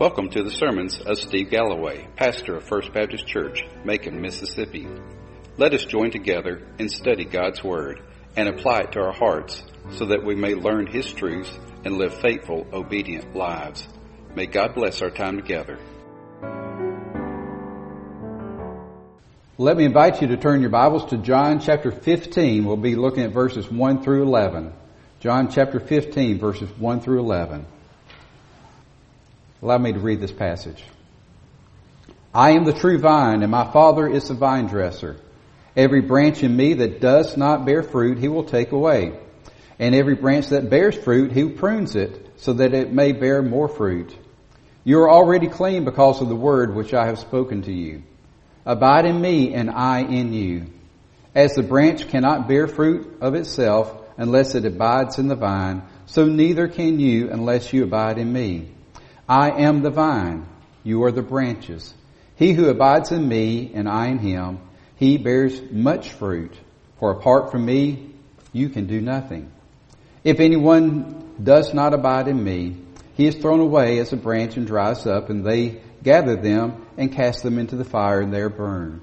Welcome to the sermons of Steve Galloway, pastor of First Baptist Church, Macon, Mississippi. Let us join together and study God's Word and apply it to our hearts so that we may learn His truths and live faithful, obedient lives. May God bless our time together. Let me invite you to turn your Bibles to John chapter 15. We'll be looking at verses 1 through 11. John chapter 15, verses 1 through 11. Allow me to read this passage. I am the true vine, and my Father is the vine dresser. Every branch in me that does not bear fruit, he will take away. And every branch that bears fruit, he prunes it, so that it may bear more fruit. You are already clean because of the word which I have spoken to you. Abide in me, and I in you. As the branch cannot bear fruit of itself unless it abides in the vine, so neither can you unless you abide in me. I am the vine, you are the branches. He who abides in me and I in him, he bears much fruit. For apart from me, you can do nothing. If anyone does not abide in me, he is thrown away as a branch and dries up, and they gather them and cast them into the fire, and they are burned.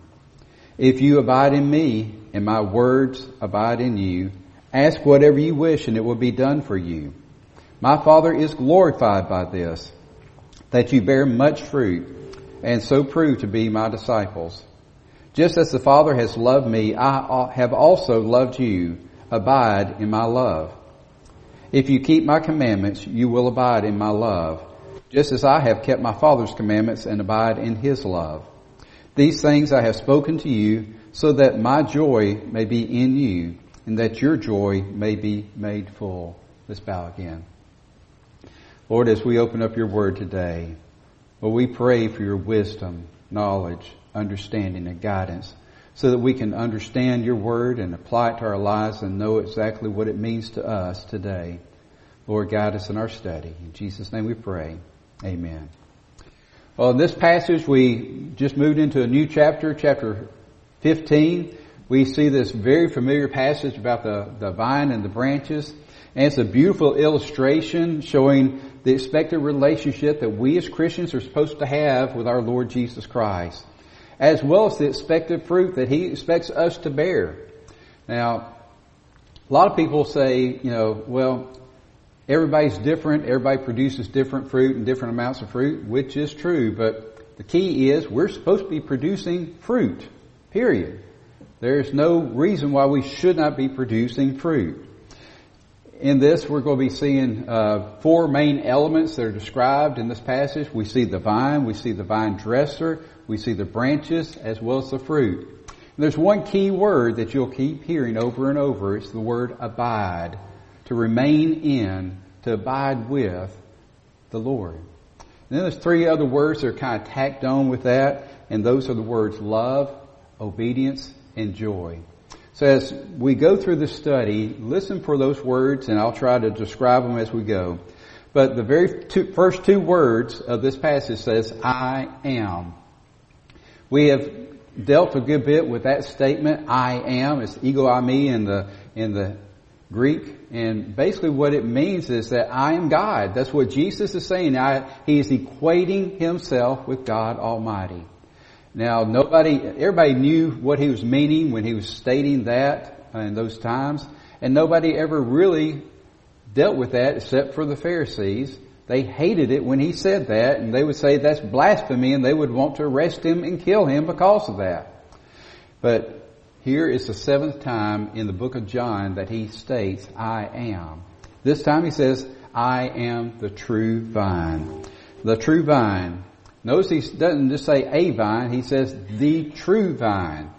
If you abide in me, and my words abide in you, ask whatever you wish, and it will be done for you. My Father is glorified by this that you bear much fruit and so prove to be my disciples. Just as the Father has loved me, I have also loved you. Abide in my love. If you keep my commandments, you will abide in my love, just as I have kept my Father's commandments and abide in his love. These things I have spoken to you so that my joy may be in you and that your joy may be made full. Let's bow again. Lord, as we open up your word today, well, we pray for your wisdom, knowledge, understanding, and guidance so that we can understand your word and apply it to our lives and know exactly what it means to us today. Lord, guide us in our study. In Jesus' name we pray. Amen. Well, in this passage, we just moved into a new chapter, chapter 15. We see this very familiar passage about the, the vine and the branches. And it's a beautiful illustration showing the expected relationship that we as Christians are supposed to have with our Lord Jesus Christ, as well as the expected fruit that He expects us to bear. Now, a lot of people say, you know, well, everybody's different, everybody produces different fruit and different amounts of fruit, which is true, but the key is we're supposed to be producing fruit, period. There's no reason why we should not be producing fruit in this, we're going to be seeing uh, four main elements that are described in this passage. We see the vine, we see the vine dresser, we see the branches, as well as the fruit. And there's one key word that you'll keep hearing over and over. It's the word abide. To remain in, to abide with the Lord. And then there's three other words that are kind of tacked on with that, and those are the words love, obedience, and joy. So as we go through the study, listen for those words and I'll try to describe them as we go. But the very two, first two words of this passage says, I am. We have dealt a good bit with that statement, I am. It's ego eimi in the, in the Greek. And basically what it means is that I am God. That's what Jesus is saying. I, he is equating himself with God Almighty. Now, nobody, everybody knew what he was meaning when he was stating that in those times, and nobody ever really dealt with that except for the Pharisees. They hated it when he said that, and they would say that's blasphemy, and they would want to arrest him and kill him because of that. But here is the seventh time in the book of John that he states, I am. This time he says, I am the true vine. The true vine. Notice he doesn't just say a vine, he says the true vine.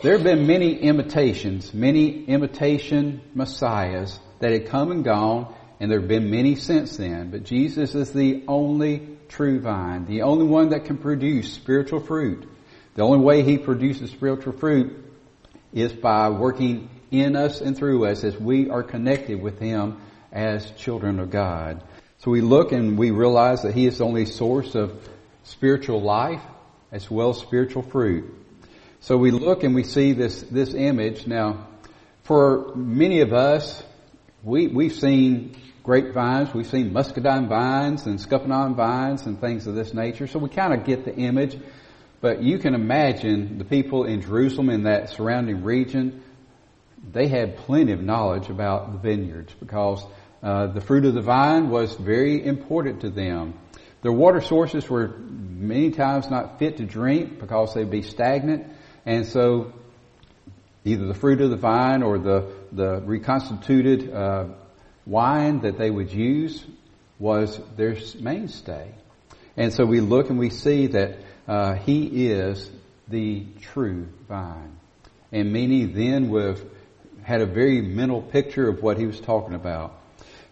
There have been many imitations, many imitation messiahs that had come and gone, and there have been many since then. But Jesus is the only true vine, the only one that can produce spiritual fruit. The only way he produces spiritual fruit is by working in us and through us as we are connected with him as children of God. So we look and we realize that he is the only source of spiritual life as well as spiritual fruit. So we look and we see this, this image. Now, for many of us, we, we've seen grapevines, we've seen muscadine vines and scuppernong vines and things of this nature, so we kind of get the image. But you can imagine the people in Jerusalem in that surrounding region, they had plenty of knowledge about the vineyards because uh, the fruit of the vine was very important to them. Their water sources were many times not fit to drink because they'd be stagnant, and so either the fruit of the vine or the the reconstituted uh, wine that they would use was their mainstay. And so we look and we see that uh, he is the true vine. And many then would have had a very mental picture of what he was talking about.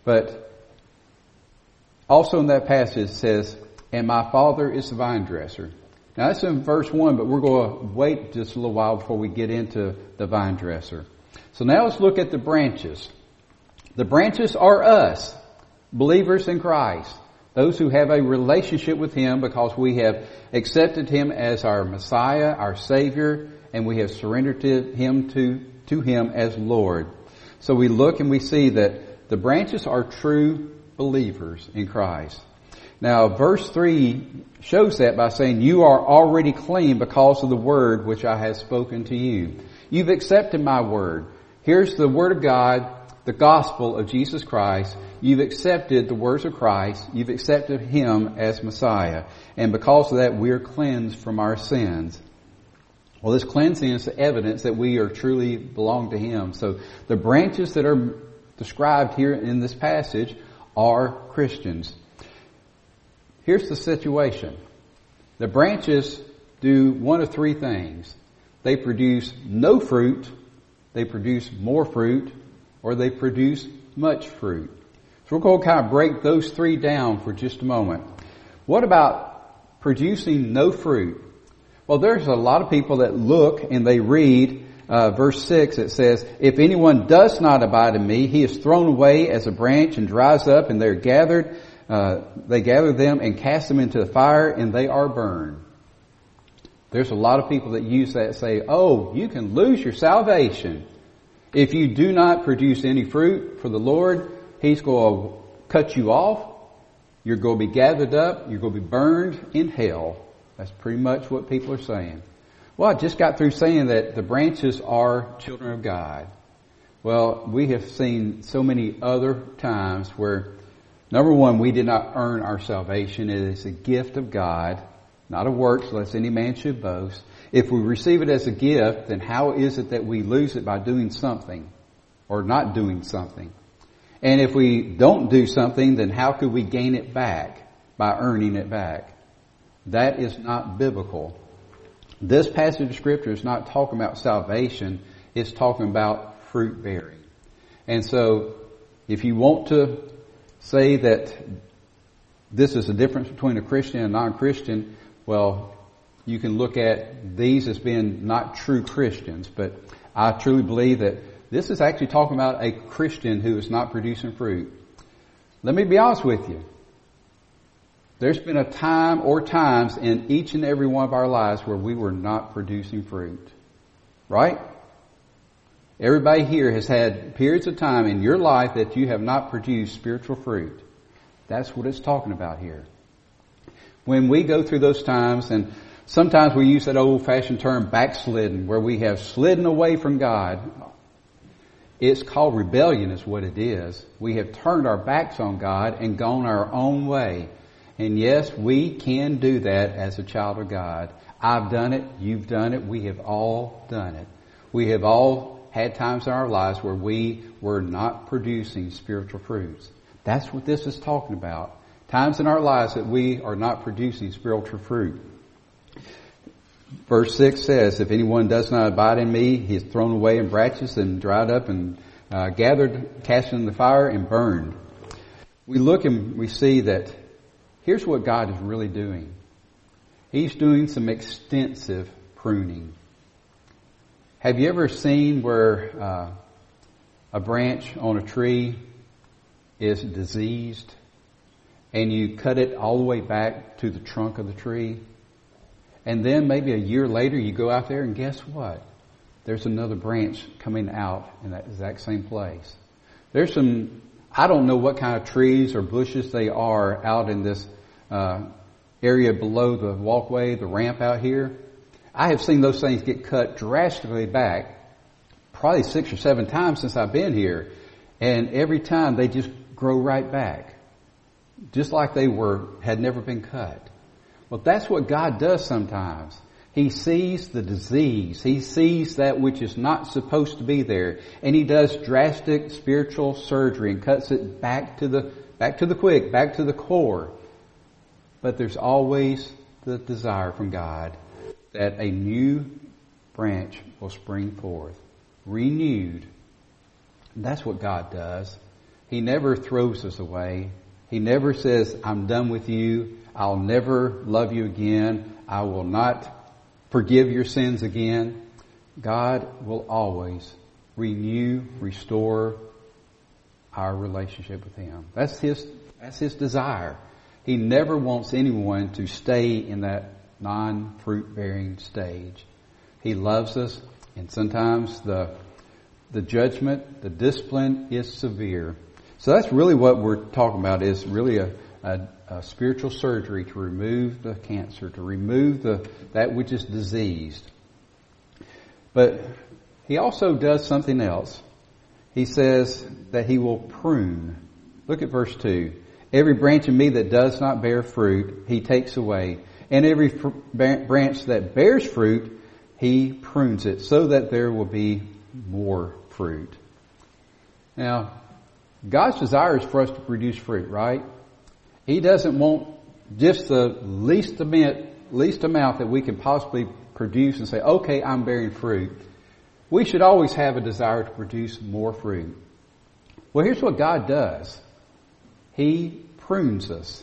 But also in that passage says, and my father is the vine dresser. Now that's in verse 1, but we're going to wait just a little while before we get into the vine dresser. So now let's look at the branches. The branches are us, believers in Christ. Those who have a relationship with Him because we have accepted Him as our Messiah, our Savior, and we have surrendered to Him to, to Him as Lord. So we look and we see that the branches are true believers in Christ. Now, verse 3 shows that by saying, You are already clean because of the word which I have spoken to you. You've accepted my word. Here's the word of God, the gospel of Jesus Christ. You've accepted the words of Christ. You've accepted Him as Messiah. And because of that, we're cleansed from our sins. Well, this cleansing is the evidence that we are truly belong to Him. So the branches that are described here in this passage are Christians. Here's the situation. The branches do one of three things. They produce no fruit, they produce more fruit, or they produce much fruit. So we're going to kind of break those three down for just a moment. What about producing no fruit? Well, there's a lot of people that look and they read uh, verse 6, it says, If anyone does not abide in me, he is thrown away as a branch and dries up, and they're gathered, uh, they gather them and cast them into the fire, and they are burned. There's a lot of people that use that say, oh, you can lose your salvation. If you do not produce any fruit for the Lord, He's going to cut you off. You're going to be gathered up. You're going to be burned in hell. That's pretty much what people are saying. Well, I just got through saying that the branches are children of God. Well, we have seen so many other times where, number one, we did not earn our salvation. It is a gift of God, not a works, lest any man should boast. If we receive it as a gift, then how is it that we lose it by doing something or not doing something? And if we don't do something, then how could we gain it back by earning it back? That is not biblical. This passage of scripture is not talking about salvation, it's talking about fruit bearing. And so, if you want to say that this is a difference between a Christian and a non-Christian, well, you can look at these as being not true Christians, but I truly believe that this is actually talking about a Christian who is not producing fruit. Let me be honest with you. There's been a time or times in each and every one of our lives where we were not producing fruit. Right? Everybody here has had periods of time in your life that you have not produced spiritual fruit. That's what it's talking about here. When we go through those times, and sometimes we use that old fashioned term backslidden, where we have slidden away from God. It's called rebellion is what it is. We have turned our backs on God and gone our own way. And yes, we can do that as a child of God. I've done it. You've done it. We have all done it. We have all had times in our lives where we were not producing spiritual fruits. That's what this is talking about. Times in our lives that we are not producing spiritual fruit. Verse 6 says, If anyone does not abide in me, he is thrown away in branches and dried up and uh, gathered, cast in the fire and burned. We look and we see that Here's what God is really doing. He's doing some extensive pruning. Have you ever seen where uh, a branch on a tree is diseased and you cut it all the way back to the trunk of the tree? And then maybe a year later you go out there and guess what? There's another branch coming out in that exact same place. There's some, I don't know what kind of trees or bushes they are out in this uh, area below the walkway, the ramp out here. I have seen those things get cut drastically back, probably six or seven times since I've been here. And every time they just grow right back. Just like they were, had never been cut. Well, that's what God does sometimes. He sees the disease. He sees that which is not supposed to be there. And he does drastic spiritual surgery and cuts it back to the, back to the quick, back to the core. But there's always the desire from God that a new branch will spring forth, renewed. That's what God does. He never throws us away. He never says, I'm done with you. I'll never love you again. I will not forgive your sins again. God will always renew, restore our relationship with Him. That's His, that's His desire. He never wants anyone to stay in that non-fruit bearing stage. He loves us and sometimes the, the judgment, the discipline is severe. So that's really what we're talking about is really a, a, a spiritual surgery to remove the cancer, to remove the, that which is diseased. But he also does something else. He says that he will prune. Look at verse 2. Every branch in me that does not bear fruit, he takes away. And every fr- branch that bears fruit, he prunes it so that there will be more fruit. Now, God's desire is for us to produce fruit, right? He doesn't want just the least amount, least amount that we can possibly produce and say, okay, I'm bearing fruit. We should always have a desire to produce more fruit. Well, here's what God does. He prunes us.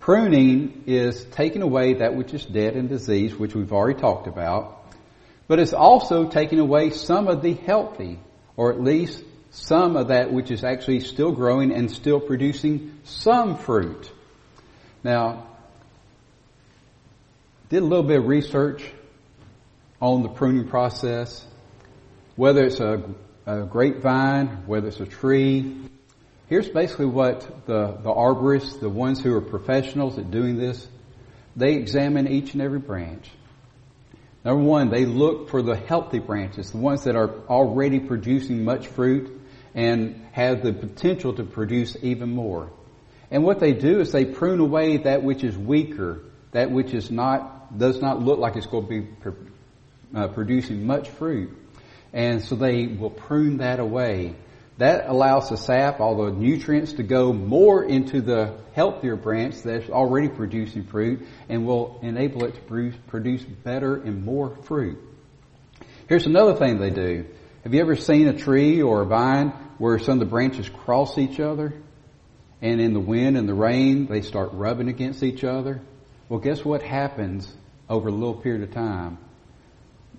Pruning is taking away that which is dead and disease, which we've already talked about, but it's also taking away some of the healthy, or at least some of that which is actually still growing and still producing some fruit. Now, did a little bit of research on the pruning process, whether it's a, a grapevine, whether it's a tree. Here's basically what the, the arborists, the ones who are professionals at doing this, they examine each and every branch. Number one, they look for the healthy branches, the ones that are already producing much fruit and have the potential to produce even more. And what they do is they prune away that which is weaker, that which is not, does not look like it's going to be uh, producing much fruit. And so they will prune that away. That allows the sap, all the nutrients to go more into the healthier branch that's already producing fruit and will enable it to produce better and more fruit. Here's another thing they do. Have you ever seen a tree or a vine where some of the branches cross each other and in the wind and the rain they start rubbing against each other. Well, guess what happens over a little period of time?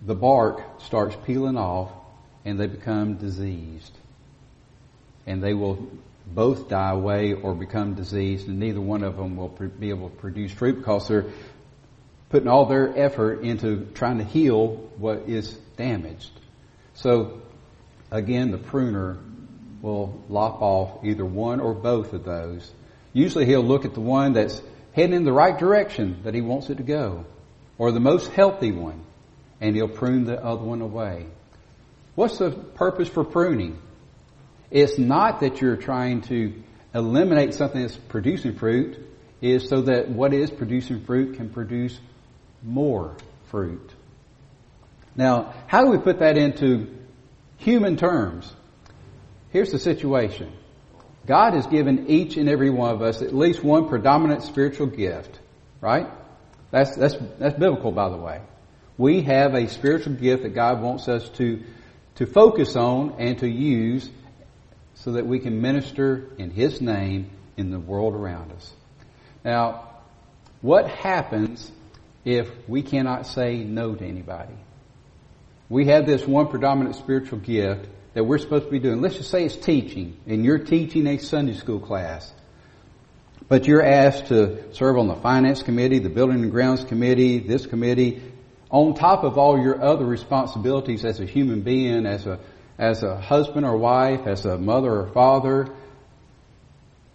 The bark starts peeling off and they become diseased. And they will both die away or become diseased and neither one of them will be able to produce fruit because they're putting all their effort into trying to heal what is damaged. So again, the pruner will lop off either one or both of those. Usually he'll look at the one that's heading in the right direction that he wants it to go, or the most healthy one, and he'll prune the other one away. What's the purpose for pruning? It's not that you're trying to eliminate something that's producing fruit, is so that what is producing fruit can produce more fruit. Now, how do we put that into human terms? Here's the situation. God has given each and every one of us at least one predominant spiritual gift, right? That's, that's, that's biblical, by the way. We have a spiritual gift that God wants us to, to focus on and to use so that we can minister in His name in the world around us. Now, what happens if we cannot say no to anybody? We have this one predominant spiritual gift that we're supposed to be doing. Let's just say it's teaching, and you're teaching a Sunday school class. But you're asked to serve on the finance committee, the building and grounds committee, this committee, on top of all your other responsibilities as a human being, as a as a husband or wife, as a mother or father,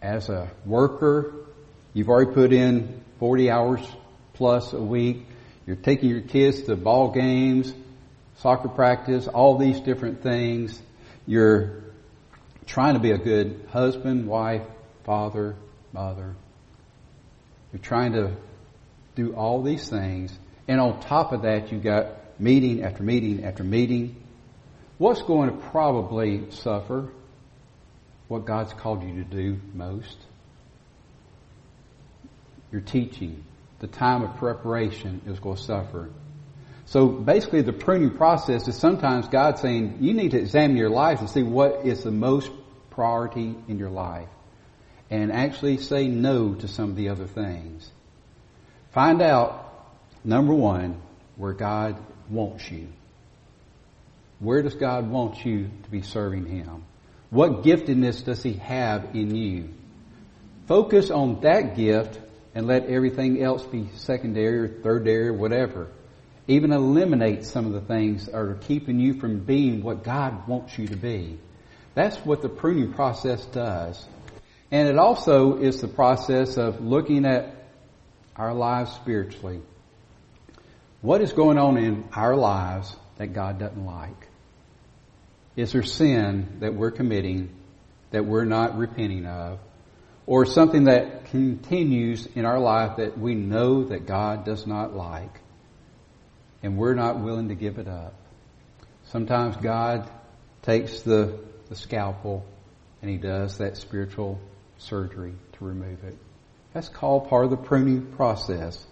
as a worker. You've already put in 40 hours plus a week. You're taking your kids to ball games, soccer practice, all these different things. You're trying to be a good husband, wife, father, mother. You're trying to do all these things. And on top of that, you've got meeting after meeting after meeting. What's going to probably suffer? What God's called you to do most? Your teaching, the time of preparation is going to suffer. So basically the pruning process is sometimes God saying, you need to examine your life and see what is the most priority in your life. And actually say no to some of the other things. Find out, number one, where God wants you. Where does God want you to be serving Him? What giftedness does He have in you? Focus on that gift and let everything else be secondary or thirdary or whatever. Even eliminate some of the things that are keeping you from being what God wants you to be. That's what the pruning process does. And it also is the process of looking at our lives spiritually. What is going on in our lives that God doesn't like? Is there sin that we're committing that we're not repenting of? Or something that continues in our life that we know that God does not like and we're not willing to give it up? Sometimes God takes the, the scalpel and He does that spiritual surgery to remove it. That's called part of the pruning process.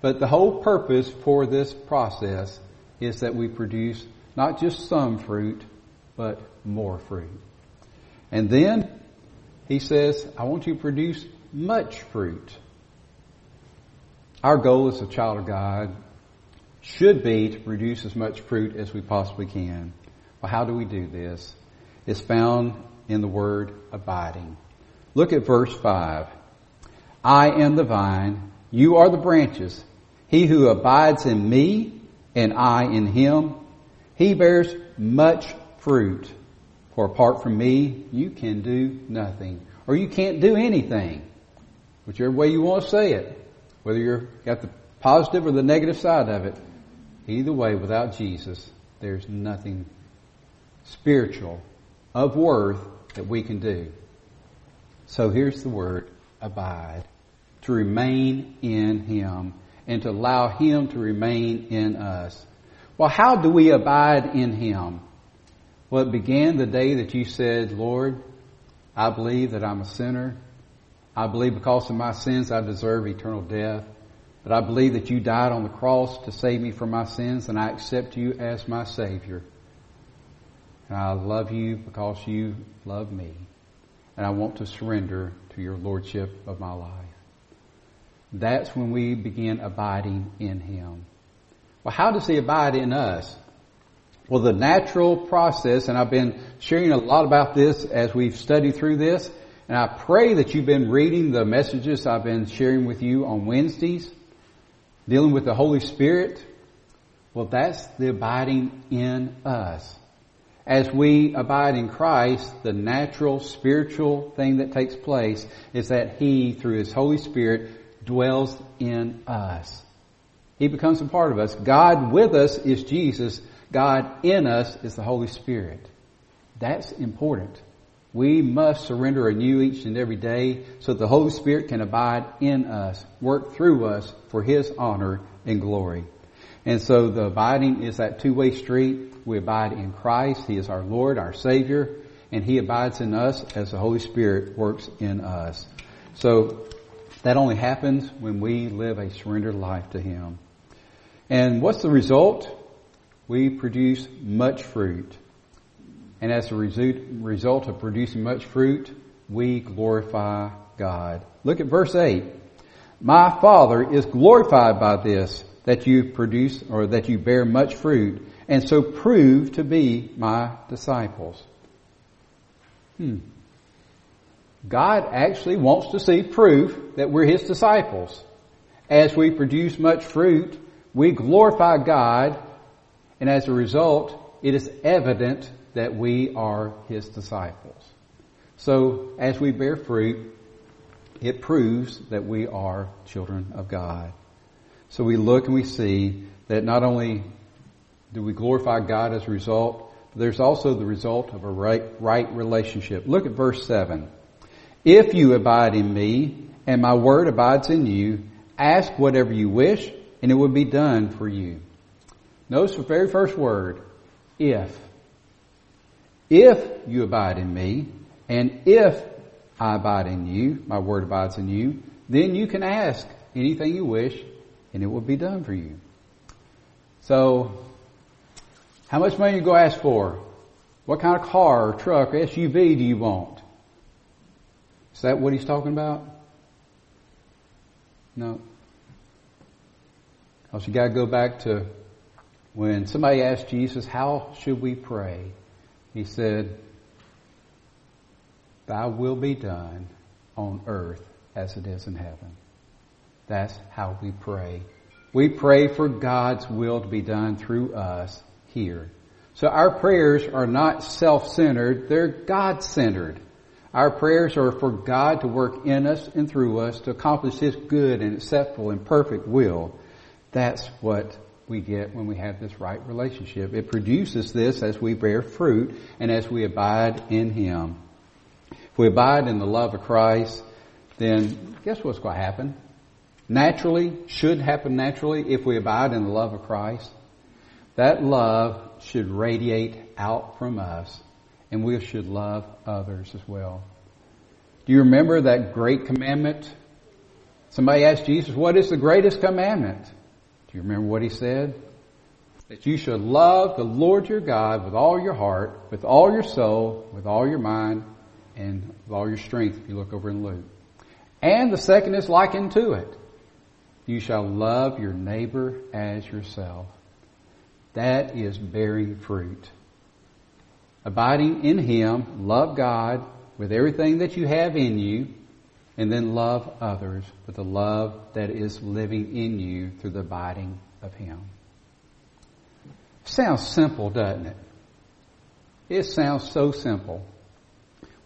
But the whole purpose for this process is that we produce not just some fruit, but more fruit. And then he says, I want you to produce much fruit. Our goal as a child of God should be to produce as much fruit as we possibly can. Well, how do we do this? It's found in the word abiding. Look at verse 5. I am the vine, you are the branches. He who abides in me and I in him, he bears much fruit. For apart from me, you can do nothing. Or you can't do anything. Whichever way you want to say it. Whether you're got the positive or the negative side of it. Either way, without Jesus, there's nothing spiritual of worth that we can do. So here's the word, abide. To remain in Him and to allow Him to remain in us. Well, how do we abide in Him? Well, it began the day that you said, Lord, I believe that I'm a sinner. I believe because of my sins I deserve eternal death. But I believe that you died on the cross to save me from my sins and I accept you as my Savior. And I love you because you love me. And I want to surrender to your Lordship of my life. That's when we begin abiding in Him. Well, how does He abide in us? Well, the natural process, and I've been sharing a lot about this as we've studied through this, and I pray that you've been reading the messages I've been sharing with you on Wednesdays, dealing with the Holy Spirit. Well, that's the abiding in us. As we abide in Christ, the natural spiritual thing that takes place is that He, through His Holy Spirit, dwells in us. He becomes a part of us. God with us is Jesus. God in us is the Holy Spirit. That's important. We must surrender anew each and every day so the Holy Spirit can abide in us, work through us for His honor and glory. And so the abiding is that two-way street. We abide in Christ. He is our Lord, our Savior, and He abides in us as the Holy Spirit works in us. So that only happens when we live a surrendered life to Him. And what's the result? We produce much fruit. And as a result of producing much fruit, we glorify God. Look at verse 8. My Father is glorified by this, that you produce or that you bear much fruit, and so prove to be my disciples. Hmm. God actually wants to see proof that we're His disciples. As we produce much fruit, we glorify God, and as a result, it is evident that we are His disciples. So as we bear fruit, it proves that we are children of God. So we look and we see that not only do we glorify God as a result, but there's also the result of a right, right relationship. Look at verse 7. If you abide in me and my word abides in you, ask whatever you wish and it will be done for you. Notice the very first word, if. If you abide in me and if I abide in you, my word abides in you, then you can ask anything you wish and it will be done for you. So, how much money you go ask for? What kind of car or truck or SUV do you want? Is that what he's talking about? No. Because you gotta go back to when somebody asked Jesus, how should we pray? He said, Thy will be done on earth as it is in heaven. That's how we pray. We pray for God's will to be done through us here. So our prayers are not self-centered, they're God-centered. Our prayers are for God to work in us and through us to accomplish His good and acceptable and perfect will. That's what we get when we have this right relationship. It produces this as we bear fruit and as we abide in Him. If we abide in the love of Christ, then guess what's going to happen? Naturally, should happen naturally if we abide in the love of Christ. That love should radiate out from us and we should love others as well. Do you remember that great commandment? Somebody asked Jesus, what is the greatest commandment? Do you remember what he said? That you should love the Lord your God with all your heart, with all your soul, with all your mind, and with all your strength, if you look over in Luke. And the second is likened to it. You shall love your neighbor as yourself. That is bearing fruit. Abiding in Him, love God with everything that you have in you, and then love others with the love that is living in you through the abiding of Him. Sounds simple, doesn't it? It sounds so simple.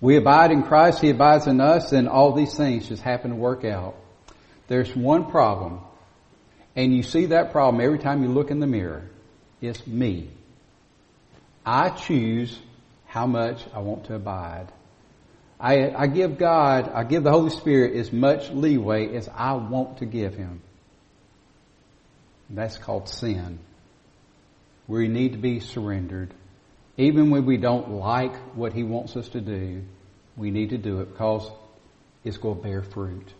We abide in Christ, He abides in us, and all these things just happen to work out. There's one problem, and you see that problem every time you look in the mirror. It's me. I choose how much I want to abide. I, I give God, I give the Holy Spirit as much leeway as I want to give Him. That's called sin. We need to be surrendered. Even when we don't like what He wants us to do, we need to do it because it's going to bear fruit.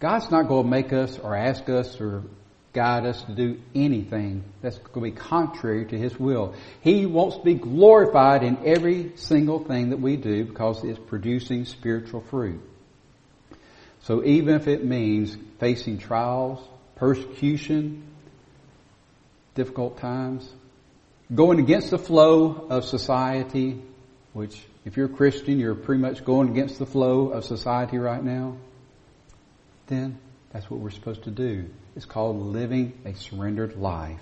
God's not going to make us or ask us or guide us to do anything that's going to be contrary to His will. He wants to be glorified in every single thing that we do because it's producing spiritual fruit. So even if it means facing trials, persecution, difficult times, going against the flow of society, which if you're a Christian, you're pretty much going against the flow of society right now, then that's what we're supposed to do. It's called living a surrendered life.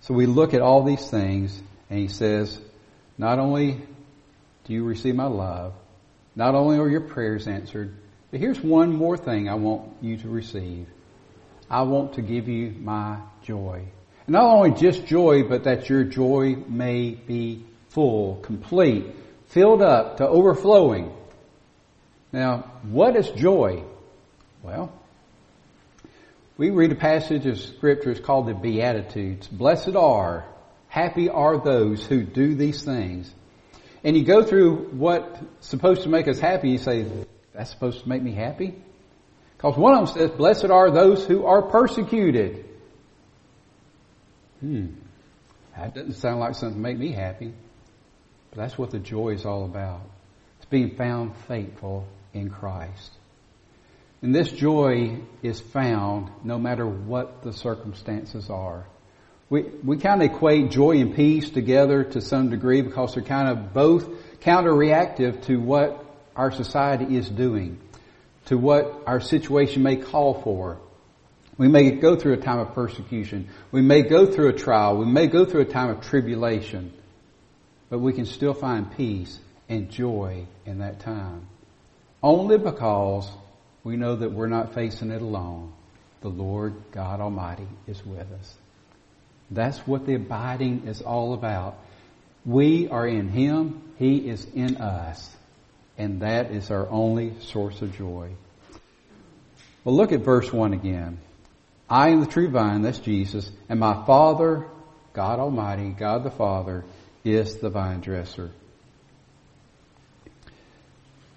So we look at all these things and he says, not only do you receive my love, not only are your prayers answered, but here's one more thing I want you to receive. I want to give you my joy. And not only just joy, but that your joy may be full, complete, filled up to overflowing. Now, what is joy? Well, we read a passage of scripture, it's called the Beatitudes. Blessed are, happy are those who do these things. And you go through what's supposed to make us happy, you say, that's supposed to make me happy? Because one of them says, blessed are those who are persecuted. Hmm. That doesn't sound like something to make me happy. But that's what the joy is all about. It's being found faithful in Christ. And this joy is found no matter what the circumstances are. We, we kind of equate joy and peace together to some degree because they're kind of both counter-reactive to what our society is doing, to what our situation may call for. We may go through a time of persecution. We may go through a trial. We may go through a time of tribulation. but we can still find peace and joy in that time. Only because we know that we're not facing it alone. The Lord God Almighty is with us. That's what the abiding is all about. We are in Him, He is in us, and that is our only source of joy. Well, look at verse 1 again. I am the true vine, that's Jesus, and my Father, God Almighty, God the Father, is the vine dresser.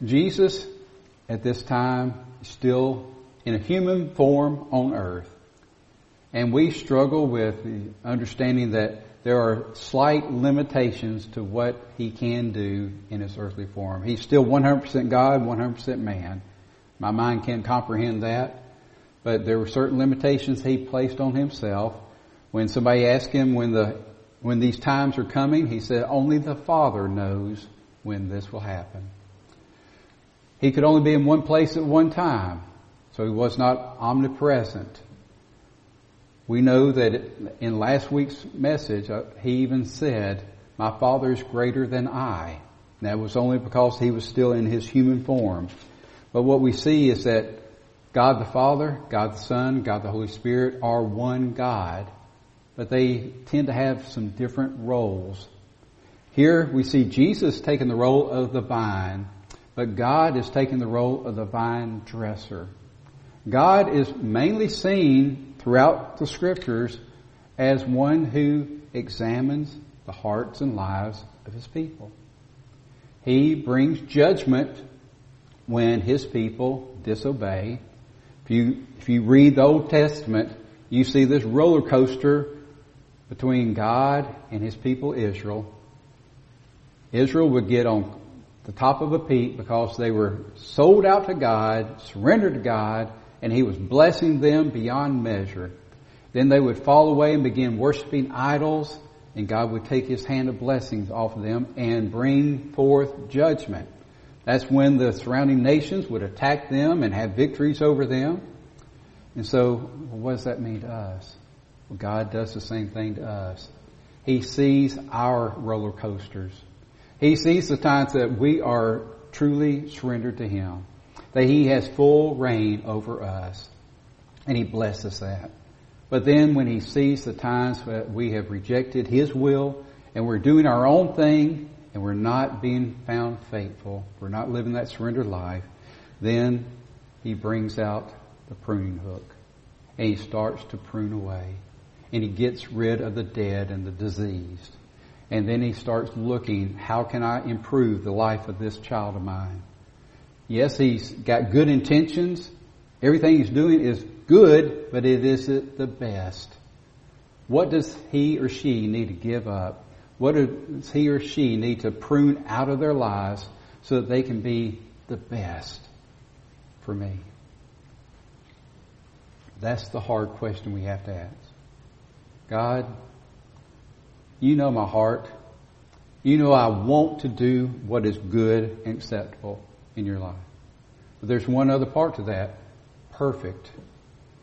Jesus, at this time, still in a human form on earth. And we struggle with the understanding that there are slight limitations to what he can do in his earthly form. He's still 100% God, 100% man. My mind can't comprehend that. But there were certain limitations he placed on himself. When somebody asked him when the when these times are coming, he said, only the Father knows when this will happen. He could only be in one place at one time, so he was not omnipresent. We know that in last week's message, uh, he even said, my Father is greater than I. And that was only because he was still in his human form. But what we see is that God the Father, God the Son, God the Holy Spirit are one God, but they tend to have some different roles. Here we see Jesus taking the role of the vine, but God is taking the role of the vine dresser. God is mainly seen throughout the scriptures as one who examines the hearts and lives of his people. He brings judgment when his people disobey. If you, if you read the Old Testament, you see this roller coaster between God and his people Israel. Israel would get on the top of a peak because they were sold out to God, surrendered to God, and he was blessing them beyond measure. Then they would fall away and begin worshiping idols, and God would take his hand of blessings off of them and bring forth judgment. That's when the surrounding nations would attack them and have victories over them. And so, what does that mean to us? Well, God does the same thing to us. He sees our roller coasters. He sees the times that we are truly surrendered to Him, that He has full reign over us, and He blesses that. But then when He sees the times that we have rejected His will and we're doing our own thing and we're not being found faithful, we're not living that surrendered life, then he brings out the pruning hook and he starts to prune away and he gets rid of the dead and the diseased. And then he starts looking, how can I improve the life of this child of mine? Yes, he's got good intentions. Everything he's doing is good, but it isn't the best. What does he or she need to give up what does he or she need to prune out of their lives so that they can be the best for me? That's the hard question we have to ask. God, you know my heart. You know I want to do what is good and acceptable in your life. But there's one other part to that. Perfect.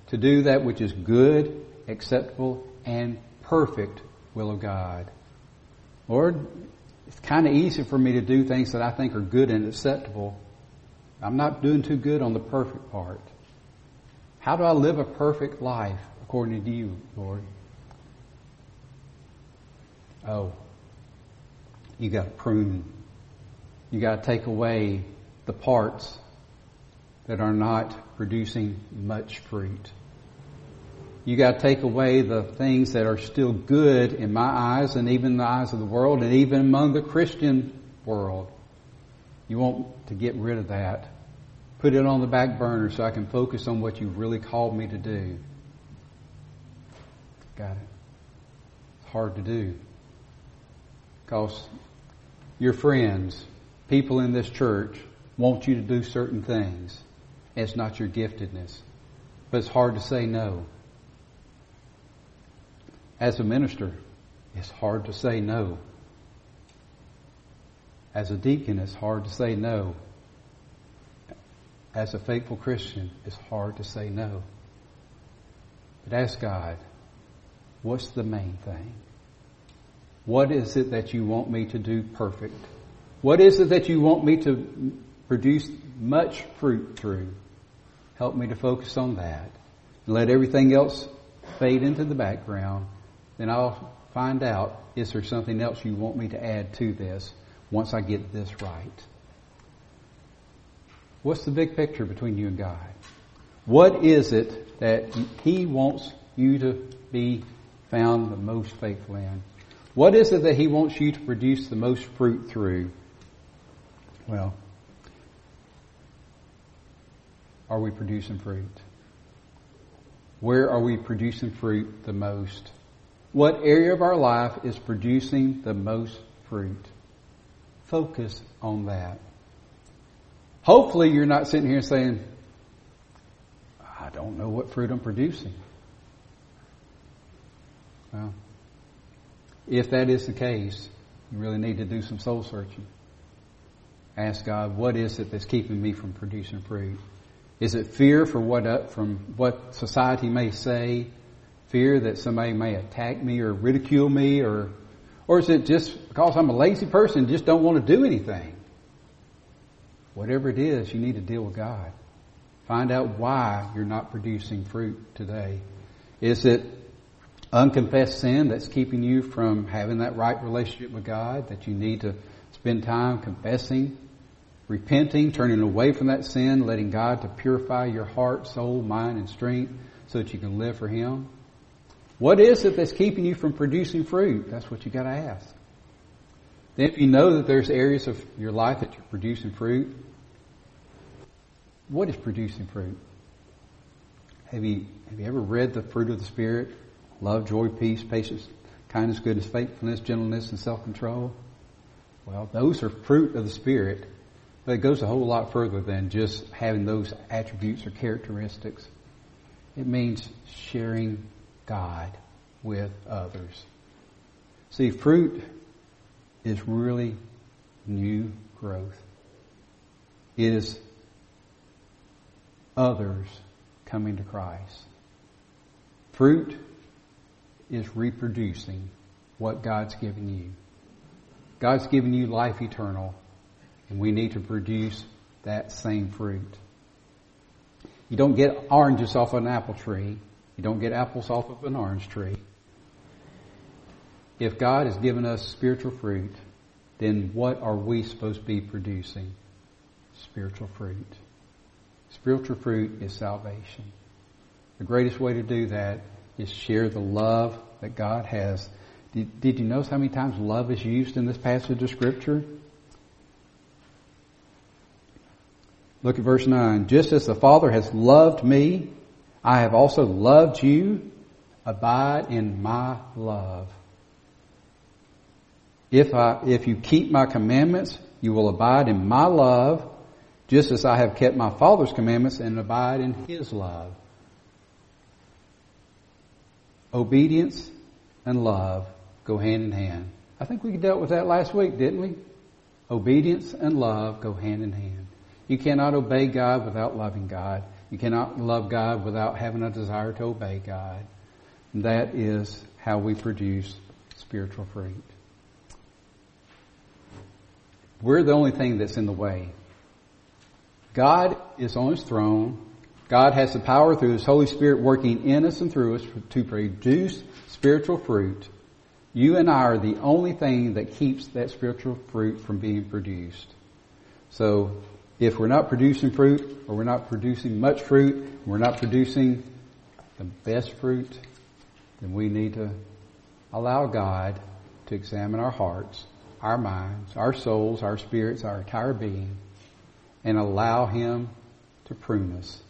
To do that which is good, acceptable, and perfect will of God. Lord, it's kind of easy for me to do things that I think are good and acceptable. I'm not doing too good on the perfect part. How do I live a perfect life according to you, Lord? Oh, you got to prune. You got to take away the parts that are not producing much fruit. You got to take away the things that are still good in my eyes and even in the eyes of the world and even among the Christian world. You want to get rid of that. Put it on the back burner so I can focus on what you've really called me to do. Got it. It's hard to do. Because your friends, people in this church, want you to do certain things. It's not your giftedness. But it's hard to say no. As a minister, it's hard to say no. As a deacon, it's hard to say no. As a faithful Christian, it's hard to say no. But ask God, what's the main thing? What is it that you want me to do perfect? What is it that you want me to produce much fruit through? Help me to focus on that. Let everything else fade into the background. Then I'll find out, is there something else you want me to add to this once I get this right? What's the big picture between you and God? What is it that He wants you to be found the most faithful in? What is it that He wants you to produce the most fruit through? Well, are we producing fruit? Where are we producing fruit the most? What area of our life is producing the most fruit? Focus on that. Hopefully you're not sitting here saying, I don't know what fruit I'm producing. Well, if that is the case, you really need to do some soul searching. Ask God, what is it that's keeping me from producing fruit? Is it fear for what uh, from what society may say? Fear that somebody may attack me or ridicule me or or is it just because I'm a lazy person just don't want to do anything? Whatever it is, you need to deal with God. Find out why you're not producing fruit today. Is it unconfessed sin that's keeping you from having that right relationship with God that you need to spend time confessing, repenting, turning away from that sin, letting God to purify your heart, soul, mind, and strength so that you can live for Him? What is it that's keeping you from producing fruit? That's what you gotta ask. Then if you know that there's areas of your life that you're producing fruit, what is producing fruit? Have you, have you ever read the fruit of the Spirit? Love, joy, peace, patience, kindness, goodness, faithfulness, gentleness, and self-control? Well, those are fruit of the Spirit, but it goes a whole lot further than just having those attributes or characteristics. It means sharing God with others. See, fruit is really new growth. It is others coming to Christ. Fruit is reproducing what God's given you. God's given you life eternal, and we need to produce that same fruit. You don't get oranges off an apple tree. You don't get apples off of an orange tree. If God has given us spiritual fruit, then what are we supposed to be producing? Spiritual fruit. Spiritual fruit is salvation. The greatest way to do that is share the love that God has. Did, did you notice how many times love is used in this passage of Scripture? Look at verse 9. Just as the Father has loved me, I have also loved you. Abide in my love. If I, if you keep my commandments, you will abide in my love, just as I have kept my Father's commandments and abide in His love. Obedience and love go hand in hand. I think we dealt with that last week, didn't we? Obedience and love go hand in hand. You cannot obey God without loving God. You cannot love God without having a desire to obey God. And that is how we produce spiritual fruit. We're the only thing that's in the way. God is on His throne. God has the power through His Holy Spirit working in us and through us to produce spiritual fruit. You and I are the only thing that keeps that spiritual fruit from being produced. So if we're not producing fruit or we're not producing much fruit, we're not producing the best fruit, then we need to allow God to examine our hearts, our minds, our souls, our spirits, our entire being, and allow Him to prune us.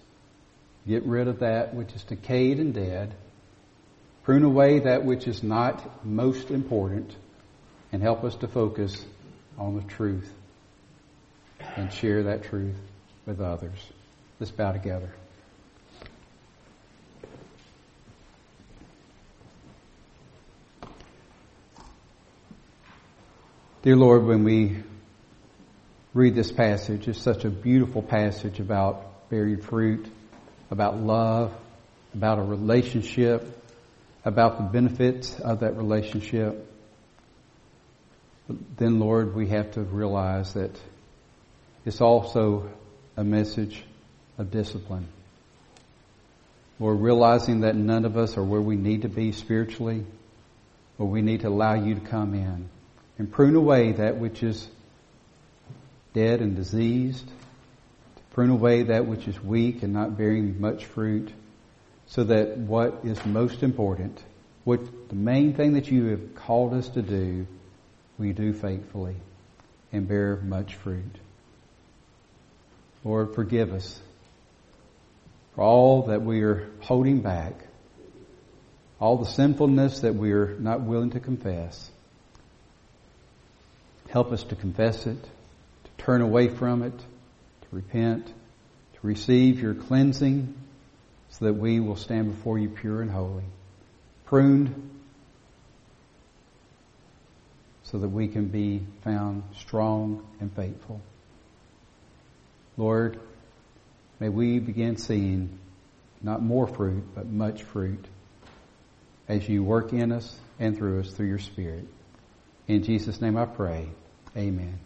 Get rid of that which is decayed and dead. Prune away that which is not most important and help us to focus on the truth and share that truth with others. Let's bow together. Dear Lord, when we read this passage. It's such a beautiful passage about buried fruit, about love, about a relationship, about the benefits of that relationship. Then, Lord, we have to realize that it's also a message of discipline. We're realizing that none of us are where we need to be spiritually, but we need to allow you to come in and prune away that which is dead and diseased, prune away that which is weak and not bearing much fruit, so that what is most important, what the main thing that you have called us to do, we do faithfully and bear much fruit. Lord, forgive us for all that we are holding back, all the sinfulness that we are not willing to confess. Help us to confess it, to turn away from it, repent, to receive your cleansing so that we will stand before you pure and holy, pruned so that we can be found strong and faithful. Lord, may we begin seeing not more fruit, but much fruit as you work in us and through us through your Spirit. In Jesus' name I pray. Amen.